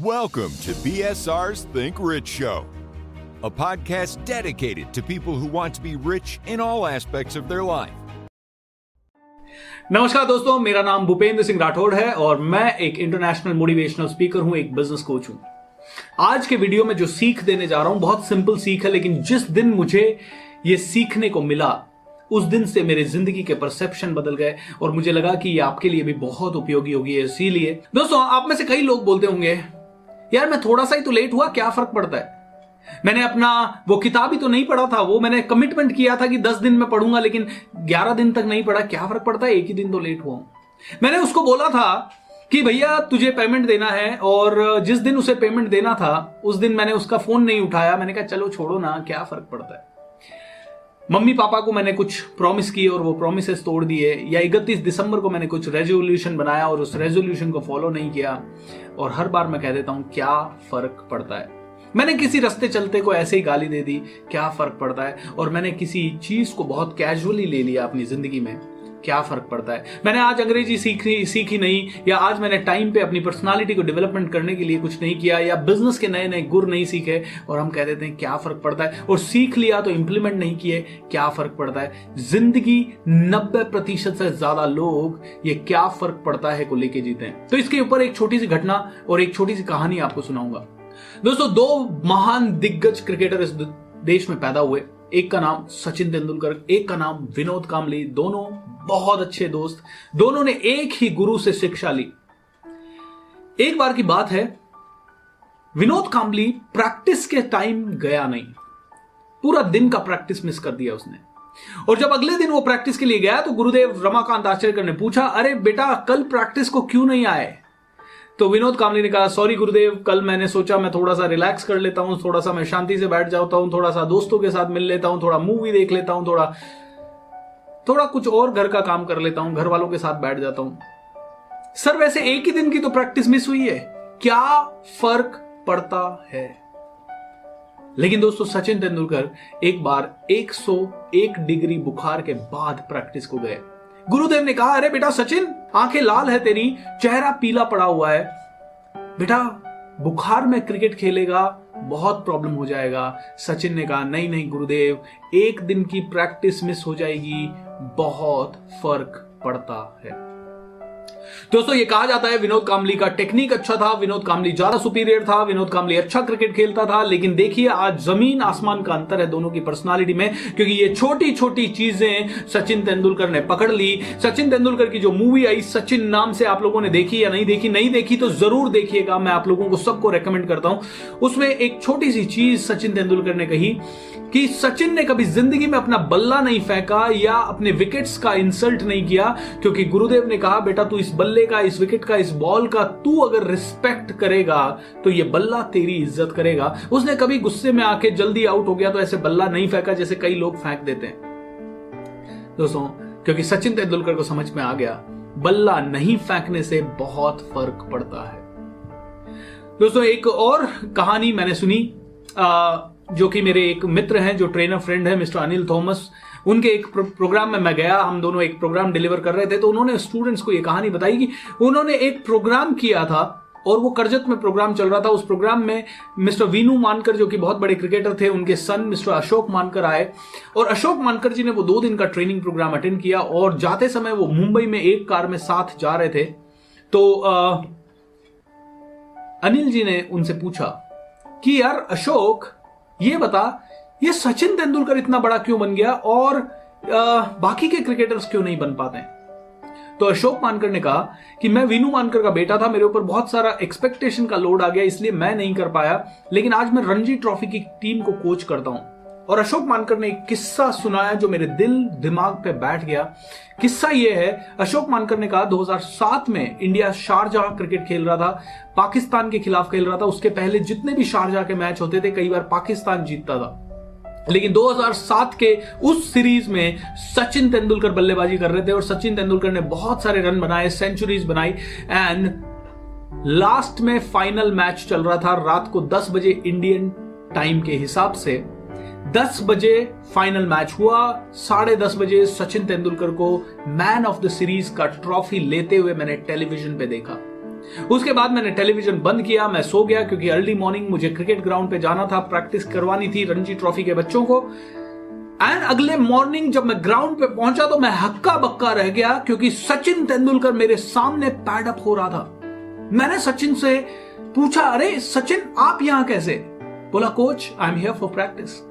Welcome to BSR's Think Rich Show, a podcast dedicated to people who want to be rich in all aspects of their life. नमस्कार दोस्तों मेरा नाम भूपेंद्र सिंह राठौड़ है और मैं एक इंटरनेशनल मोटिवेशनल स्पीकर हूँ एक बिज़नेस कोच हूँ आज के वीडियो में जो सीख देने जा रहा हूँ बहुत सिंपल सीख है लेकिन जिस दिन मुझे ये सीखने को मिला उस दिन से मेरे ज़िंदगी के परसेप्शन बदल गए और मुझे लगा कि ये आपके लिए भी बहुत उपयोगी होगी इसीलिए दोस्तों आप में से कई लोग बोलते होंगे यार, मैं थोड़ा सा ही तो लेट हुआ, क्या फ़र्क पड़ता है? मैंने अपना, वो किताब ही तो नहीं पढ़ा था, वो मैंने कमिटमेंट किया था कि दस दिन में पढ़ूँगा, लेकिन ग्यारह दिन तक नहीं पढ़ा, क्या फ़र्क पड़ता है? एक ही दिन तो लेट हुआ मैंने उसको बोला था कि, भैया, तुझे पेमेंट देना है, और जिस दिन उसे पेमेंट देना था, उस दिन मैंने उसका फ़ोन नहीं उठाया, मैंने कहा, चलो छोड़ो ना, क्या फ़र्क पड़ता है? मम्मी पापा को मैंने कुछ प्रॉमिस किए और वो प्रोमिस तोड़ दिए। या इकतीस दिसंबर को मैंने कुछ रेजोल्यूशन बनाया और उस रेजोल्यूशन को फॉलो नहीं किया। और हर बार मैं कह देता हूँ, क्या फ़र्क पड़ता है? मैंने किसी रास्ते चलते को ऐसे ही गाली दे दी, क्या फ़र्क पड़ता है? और मैंने किसी चीज़ को बहुत कैजुअली ले लिया अपनी ज़िंदगी में। क्या फ़र्क पड़ता है? मैंने आज अंग्रेज़ी सीखी सीखी नहीं, या आज मैंने टाइम पे अपनी पर्सनालिटी को डेवलपमेंट करने के लिए कुछ नहीं किया, या बिज़नेस के नए नए गुर नहीं सीखे, और हम कह देते हैं, क्या फ़र्क पड़ता है? और सीख लिया तो इंप्लीमेंट नहीं किए, क्या फ़र्क पड़ता है? ज़िंदगी नब्बे प्रतिशत से ज़्यादा लोग ये क्या फ़र्क पड़ता है को लेके जीते हैं। तो इसके ऊपर एक छोटी सी घटना और एक छोटी सी कहानी आपको सुनाऊँगा। दोस्तों, दो महान दिग्गज क्रिकेटर इस देश में पैदा हुए। एक का नाम सचिन तेंदुलकर, एक का नाम विनोद कामली, दोनों बहुत अच्छे दोस्त। दोनों ने एक ही गुरु से शिक्षा ली। एक बार की बात है, विनोद कामली प्रैक्टिस के टाइम गया नहीं। पूरा दिन का प्रैक्टिस मिस कर दिया उसने। और जब अगले दिन वो प्रैक्टिस के लिए गया तो गुरुदेव रमाकांत आचार्य ने पूछा, अरे बेटा, कल प्रैक्टिस को क्यों नहीं आए? तो विनोद कामली ने कहा, सॉरी गुरुदेव, कल मैंने सोचा मैं थोड़ा सा रिलैक्स कर लेता हूँ, थोड़ा सा मैं शांति से बैठ जाता हूँ, थोड़ा सा दोस्तों के साथ मिल लेता हूँ, थोड़ा मूवी देख लेता हूँ, थोड़ा थोड़ा कुछ और घर का काम कर लेता हूँ घर वालों के साथ बैठ जाता हूँ। सर, वैसे एक ही दिन की तो प्रैक्टिस मिस हुई है। क्या फ़र्क पड़ता है? लेकिन दोस्तों, सचिन तेंदुलकर एक बार 101 डिग्री बुखार के बाद प्रैक्टिस को गए। गुरुदेव ने कहा, अरे बेटा सचिन, आँखें लाल है तेरी, चेहरा पीला पड़ा हुआ है। बेटा, बुखार में क्रिकेट खेलेगा, बहुत प्रॉब्लम हो जाएगा। सचिन ने कहा, नहीं नहीं गुरुदेव, एक दिन की प्रैक्टिस मिस हो जाएगी बहुत फ़र्क पड़ता है। दोस्तों, ये कहा जाता है विनोद कामली का टेक्निक अच्छा था, विनोद कामली ज़्यादा सुपीरियर था, विनोद कामली अच्छा क्रिकेट खेलता था, लेकिन देखिए, आज ज़मीन आसमान का अंतर है दोनों की पर्सनालिटी में, क्योंकि ये छोटी छोटी चीज़ें सचिन तेंदुलकर ने पकड़ ली। सचिन तेंदुलकर की जो मूवी आई, सचिन नाम से आप लोगों ने देखी या नहीं देखी नहीं देखी तो ज़रूर देखिएगा, मैं आप लोगों को सबको रेकमेंड करता हूँ। उसमें एक छोटी सी चीज़ सचिन तेंदुलकर ने कही कि सचिन ने कभी ज़िंदगी में अपना बल्ला नहीं फेंका या अपने विकेट्स का इंसल्ट नहीं किया, क्योंकि गुरुदेव ने कहा, बेटा, तू इस बल्ले का इस विकेट का इस बॉल का तू अगर रिस्पेक्ट करेगा तो ये बल्ला तेरी इज़्ज़त करेगा। उसने कभी गुस्से में आके जल्दी आउट हो गया तो ऐसे बल्ला नहीं फेंका जैसे कई लोग फेंक देते हैं। दोस्तों क्योंकि सचिन तेंदुलकर को समझ में आ गया बल्ला नहीं फेंकने से बहुत फ़र्क पड़ता है। दोस्तों एक और कहानी मैंने सुनी आ, जो कि मेरे एक मित्र हैं जो ट्रेनर फ्रेंड है मिस्टर अनिल थॉमस। उनके एक प्रोग्राम में मैं गया हम दोनों एक प्रोग्राम डिलीवर कर रहे थे तो उन्होंने स्टूडेंट्स को ये कहानी बताई कि उन्होंने एक प्रोग्राम किया था और वो करजत में प्रोग्राम चल रहा था। उस प्रोग्राम में मिस्टर वीनू मानकर जो कि बहुत बड़े क्रिकेटर थे उनके सन मिस्टर अशोक मानकर आए। और अशोक मानकर जी ने वो दो दिन का ट्रेनिंग प्रोग्राम अटेंड किया और जाते समय वो मुंबई में एक कार में साथ जा रहे थे। तो आ, अनिल जी ने उनसे पूछा कि यार अशोक ये बता ये सचिन तेंदुलकर इतना बड़ा क्यों बन गया और आ, बाकी के क्रिकेटर्स क्यों नहीं बन पाते? तो अशोक मानकर ने कहा कि मैं वीनू मानकर का बेटा था मेरे ऊपर बहुत सारा एक्सपेक्टेशन का लोड आ गया इसलिए मैं नहीं कर पाया लेकिन आज मैं रणजी ट्रॉफी की टीम को कोच करता हूँ। और अशोक मानकर ने एक किस्सा सुनाया जो मेरे दिल दिमाग पे बैठ गया। किस्सा यह है अशोक मानकर ने कहा 2007 में इंडिया शारजाह क्रिकेट खेल रहा था पाकिस्तान के खिलाफ खेल रहा था उसके पहले जितने भी शारजाह के मैच होते थे कई बार पाकिस्तान जीतता था। लेकिन 2007 के उस सीरीज़ में सचिन तेंदुलकर बल्लेबाजी कर रहे थे और सचिन तेंदुलकर ने बहुत सारे रन बनाए सेंचुरीज बनाई एंड लास्ट में फाइनल मैच चल रहा था रात को 10 बजे इंडियन टाइम के हिसाब से। दस बजे फाइनल मैच हुआ, साढ़े दस बजे सचिन तेंदुलकर को मैन ऑफ़ द सीरीज़ का ट्रॉफी लेते हुए मैंने टेलीविज़न पे देखा। उसके बाद मैंने टेलीविज़न बंद किया, मैं सो गया क्योंकि अर्ली मॉर्निंग मुझे क्रिकेट ग्राउंड पे जाना था प्रैक्टिस करवानी थी रणजी ट्रॉफी के बच्चों को। एंड अगले मॉर्निंग जब मैं ग्राउंड पे पहुँचा तो मैं हक्का बक्का रह गया क्योंकि सचिन तेंदुलकर मेरे सामने पैडअप हो रहा था। मैंने सचिन से पूछा, अरे, सचिन, आप यहाँ कैसे? बोला, coach I am here for practice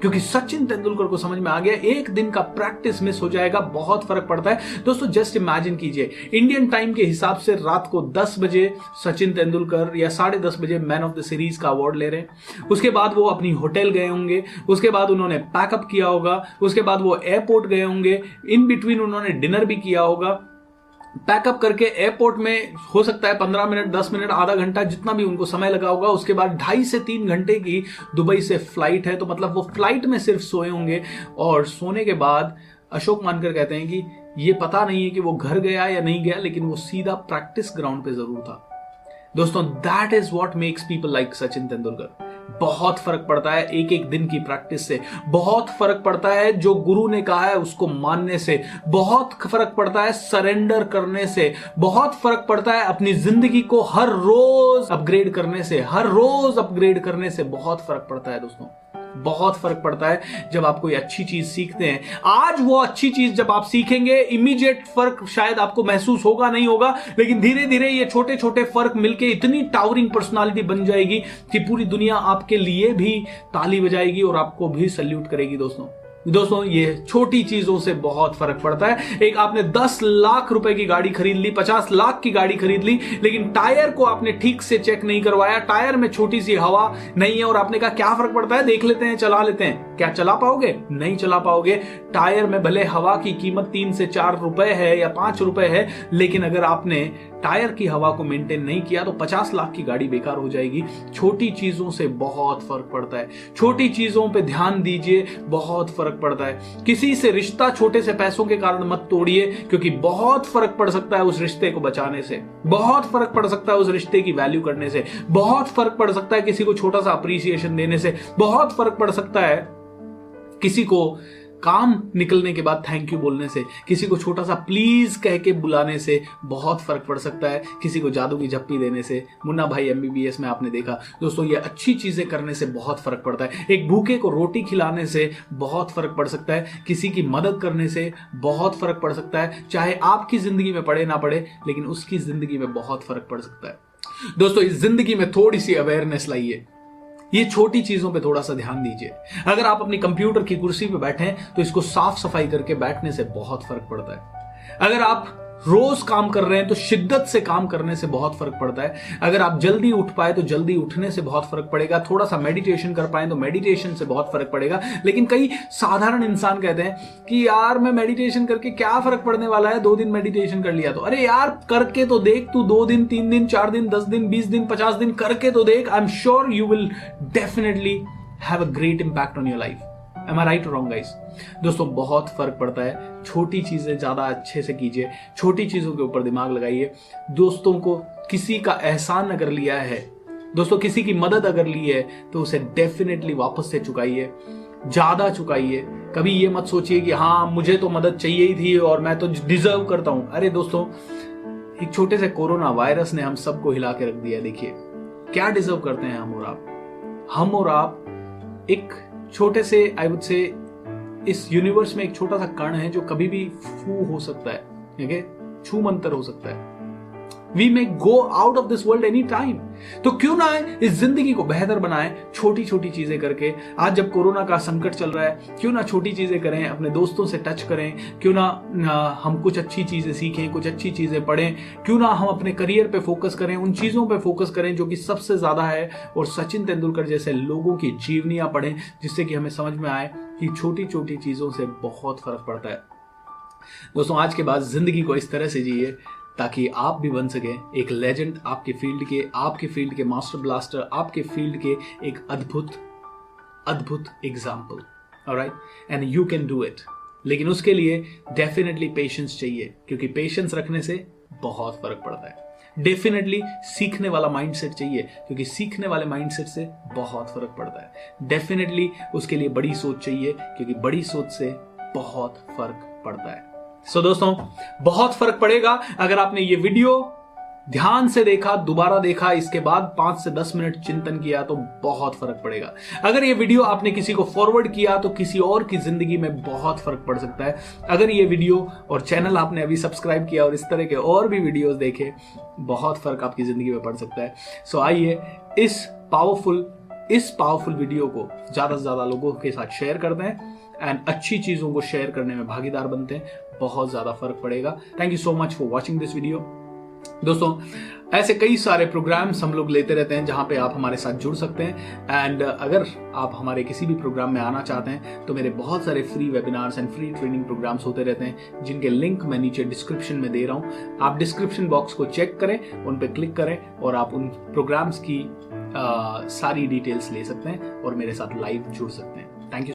क्योंकि सचिन तेंदुलकर को समझ में आ गया, एक दिन का प्रैक्टिस मिस हो जाएगा, बहुत फ़र्क पड़ता है। दोस्तों जस्ट इमेजिन कीजिए इंडियन टाइम के हिसाब से रात को 10 बजे सचिन तेंदुलकर या साढ़े दस बजे मैन ऑफ़ द सीरीज़ का अवार्ड ले रहे हैं। उसके बाद वो अपनी होटल गए होंगे, उसके बाद उन्होंने पैकअप किया होगा, उसके बाद वो एयरपोर्ट गए होंगे इन बिटवीन उन्होंने डिनर भी किया होगा। पैकअप करके एयरपोर्ट में हो सकता है पंद्रह मिनट, दस मिनट, आधा घंटा जितना भी उनको समय लगा होगा, उसके बाद ढाई से तीन घंटे की दुबई से फ़्लाइट है तो मतलब वो फ़्लाइट में सिर्फ़ सोए होंगे। और सोने के बाद अशोक मानकर कहते हैं कि ये पता नहीं है कि वो घर गया या नहीं गया, लेकिन वो सीधा प्रैक्टिस ग्राउंड पे ज़रूर था। दोस्तों that is what makes people like Sachin Tendulkar. बहुत फ़र्क पड़ता है एक एक दिन की प्रैक्टिस से। बहुत फ़र्क पड़ता है जो गुरु ने कहा है उसको मानने से। बहुत फ़र्क पड़ता है सरेंडर करने से। बहुत फ़र्क पड़ता है अपनी ज़िंदगी को हर रोज अपग्रेड करने से। हर रोज अपग्रेड करने से बहुत फ़र्क पड़ता है दोस्तों। बहुत फ़र्क पड़ता है जब आप कोई अच्छी चीज़ सीखते हैं। आज वो अच्छी चीज़ जब आप सीखेंगे इमीडिएट फ़र्क शायद आपको महसूस होगा, नहीं होगा, लेकिन धीरे धीरे ये छोटे छोटे फ़र्क मिलके इतनी टावरिंग पर्सनालिटी बन जाएगी कि पूरी दुनिया आपके लिए भी ताली बजाएगी और आपको भी सल्यूट करेगी दोस्तों। दोस्तों, ये छोटी चीज़ों से बहुत फ़र्क पड़ता है। एक आपने 10 लाख रुपए की गाड़ी खरीद ली 50 लाख की गाड़ी खरीद ली, लेकिन टायर को आपने ठीक से चेक नहीं करवाया। टायर में छोटी सी हवा नहीं है और आपने कहा, क्या फ़र्क पड़ता है? देख लेते हैं, चला लेते हैं। क्या चला पाओगे? नहीं चला पाओगे। टायर में भले हवा की कीमत तीन से चार रुपए है या पाँच रुपए है, लेकिन अगर आपने टायर की हवा को मेंटेन नहीं किया तो पचास लाख की गाड़ी बेकार हो जाएगी। छोटी चीज़ों से बहुत फ़र्क पड़ता है। छोटी चीज़ों पे ध्यान दीजिए, बहुत फ़र्क पड़ता है। किसी से रिश्ता छोटे से पैसों के कारण मत तोड़िए, क्योंकि बहुत फ़र्क पड़ सकता है उस रिश्ते को बचाने से। बहुत फ़र्क पड़ सकता है उस रिश्ते की वैल्यू करने से। बहुत फ़र्क पड़ सकता है किसी को छोटा सा अप्रिसिएशन देने से। बहुत फ़र्क पड़ सकता है किसी को काम निकलने के बाद थैंक यू बोलने से, किसी को छोटा सा प्लीज़ कह के बुलाने से बहुत फ़र्क पड़ सकता है, किसी को जादू की झप्पी देने से। मुन्ना भाई एमबीबीएस में आपने देखा, दोस्तों, ये अच्छी चीज़ें करने से बहुत फ़र्क पड़ता है। एक भूखे को रोटी खिलाने से बहुत फ़र्क पड़ सकता है, किसी की मदद करने से बहुत फ़र्क पड़ सकता है, चाहे आपकी ज़िंदगी में पड़े ना पड़े, लेकिन उसकी ज़िंदगी में बहुत फ़र्क पड़ सकता है। दोस्तों, इस ज़िंदगी में थोड़ी सी अवेयरनेस लाइए। ये छोटी चीज़ों पे थोड़ा सा ध्यान दीजिए। अगर आप अपनी कंप्यूटर की कुर्सी पे बैठे तो इसको साफ़ सफ़ाई करके बैठने से बहुत फ़र्क पड़ता है। अगर आप रोज काम कर रहे हैं तो शिद्दत से काम करने से बहुत फ़र्क पड़ता है। अगर आप जल्दी उठ पाए तो जल्दी उठने से बहुत फ़र्क पड़ेगा। थोड़ा सा मेडिटेशन कर पाए तो मेडिटेशन से बहुत फ़र्क पड़ेगा। लेकिन कई साधारण इंसान कहते हैं कि, यार, मैं मेडिटेशन करके क्या फ़र्क पड़ने वाला है? दो दिन मेडिटेशन कर लिया तो। अरे यार, करके तो देख तू, दो दिन, तीन दिन, चार दिन, दस दिन, बीस दिन, पचास दिन, करके तो देख। I am sure you will definitely have a great impact on your life am I right wrong guys दोस्तों, बहुत फ़र्क पड़ता है। छोटी चीज़ें ज़्यादा अच्छे से कीजिए। छोटी चीज़ों के ऊपर दिमाग लगाइए। दोस्तों को किसी का एहसान अगर लिया है, दोस्तों, किसी की मदद अगर ली है तो उसे डेफिनेटली वापस से चुकाइए। ज़्यादा चुकाइए। कभी ये मत सोचिए कि हाँ मुझे तो मदद चाहिए ही थी और मैं तो डिजर्व करता हूँ। अरे दोस्तों, एक छोटे से कोरोना वायरस ने हम सबको हिला के रख दिया देखिए, क्या डिजर्व करते हैं हम और आप? हम और आप एक छोटे से आई वुड से इस यूनिवर्स में एक छोटा सा कण है जो कभी भी फू हो सकता है ठीक है छू मंतर हो सकता है। We may go out of this world any time तो क्यों ना इस ज़िंदगी को बेहतर बनाए छोटी छोटी चीज़ें करके। आज जब कोरोना का संकट चल रहा है क्यों ना छोटी चीज़ें करें अपने दोस्तों से टच करें। क्यों ना, हम कुछ अच्छी चीज़ें सीखें कुछ अच्छी चीज़ें पढ़ें। क्यों ना हम अपने करियर पे फोकस करें उन चीज़ों पे फोकस करें जो कि सबसे ज़्यादा है और सचिन तेंदुलकर जैसे लोगों की जीवनियाँ पढ़ें जिससे कि हमें समझ में आए कि छोटी छोटी चीज़ों से बहुत फ़र्क पड़ता है। दोस्तों आज के बाद ज़िंदगी को इस तरह से जिए ताकि आप भी बन सके एक लेजेंड आपके फ़ील्ड के, आपके फ़ील्ड के मास्टर ब्लास्टर आपके फ़ील्ड के एक अद्भुत अद्भुत example right and you can do it लेकिन उसके लिए डेफिनेटली पेशेंस चाहिए, क्योंकि पेशेंस रखने से बहुत फ़र्क पड़ता है। डेफिनेटली सीखने वाला माइंडसेट चाहिए, क्योंकि सीखने वाले माइंडसेट से बहुत फ़र्क पड़ता है। डेफिनेटली उसके लिए बड़ी सोच चाहिए, क्योंकि बड़ी सोच से बहुत फ़र्क पड़ता है। सो so, दोस्तों बहुत फ़र्क पड़ेगा अगर आपने ये वीडियो ध्यान से देखा दोबारा देखा इसके बाद पाँच से दस मिनट चिंतन किया तो बहुत फ़र्क पड़ेगा। अगर ये वीडियो आपने किसी को फॉरवर्ड किया तो किसी और की ज़िंदगी में बहुत फ़र्क पड़ सकता है। अगर ये वीडियो और चैनल आपने अभी सब्सक्राइब किया और इस तरह के और भी वीडियोस देखे बहुत फ़र्क आपकी ज़िंदगी में पड़ सकता है। सो आइए इस पावरफुल इस पावरफुल वीडियो को ज़्यादा से ज़्यादा लोगों के साथ शेयर करते हैं। एंड अच्छी चीज़ों को शेयर करने में भागीदार बनते हैं। बहुत ज़्यादा फ़र्क पड़ेगा। Thank you so much for watching this video दोस्तों ऐसे कई सारे प्रोग्राम्स हम लोग लेते रहते हैं जहाँ पे आप हमारे साथ जुड़ सकते हैं। एंड अगर आप हमारे किसी भी प्रोग्राम में आना चाहते हैं तो मेरे बहुत सारे free webinars and free training programs होते रहते हैं जिनके लिंक मैं नीचे डिस्क्रिप्शन में दे रहा हूँ। आप डिस्क्रिप्शन बॉक्स को चेक करें उन पर क्लिक करें और आप उन प्रोग्राम्स की आ, सारी डिटेल्स ले सकते हैं और मेरे साथ लाइव जुड़ सकते हैं।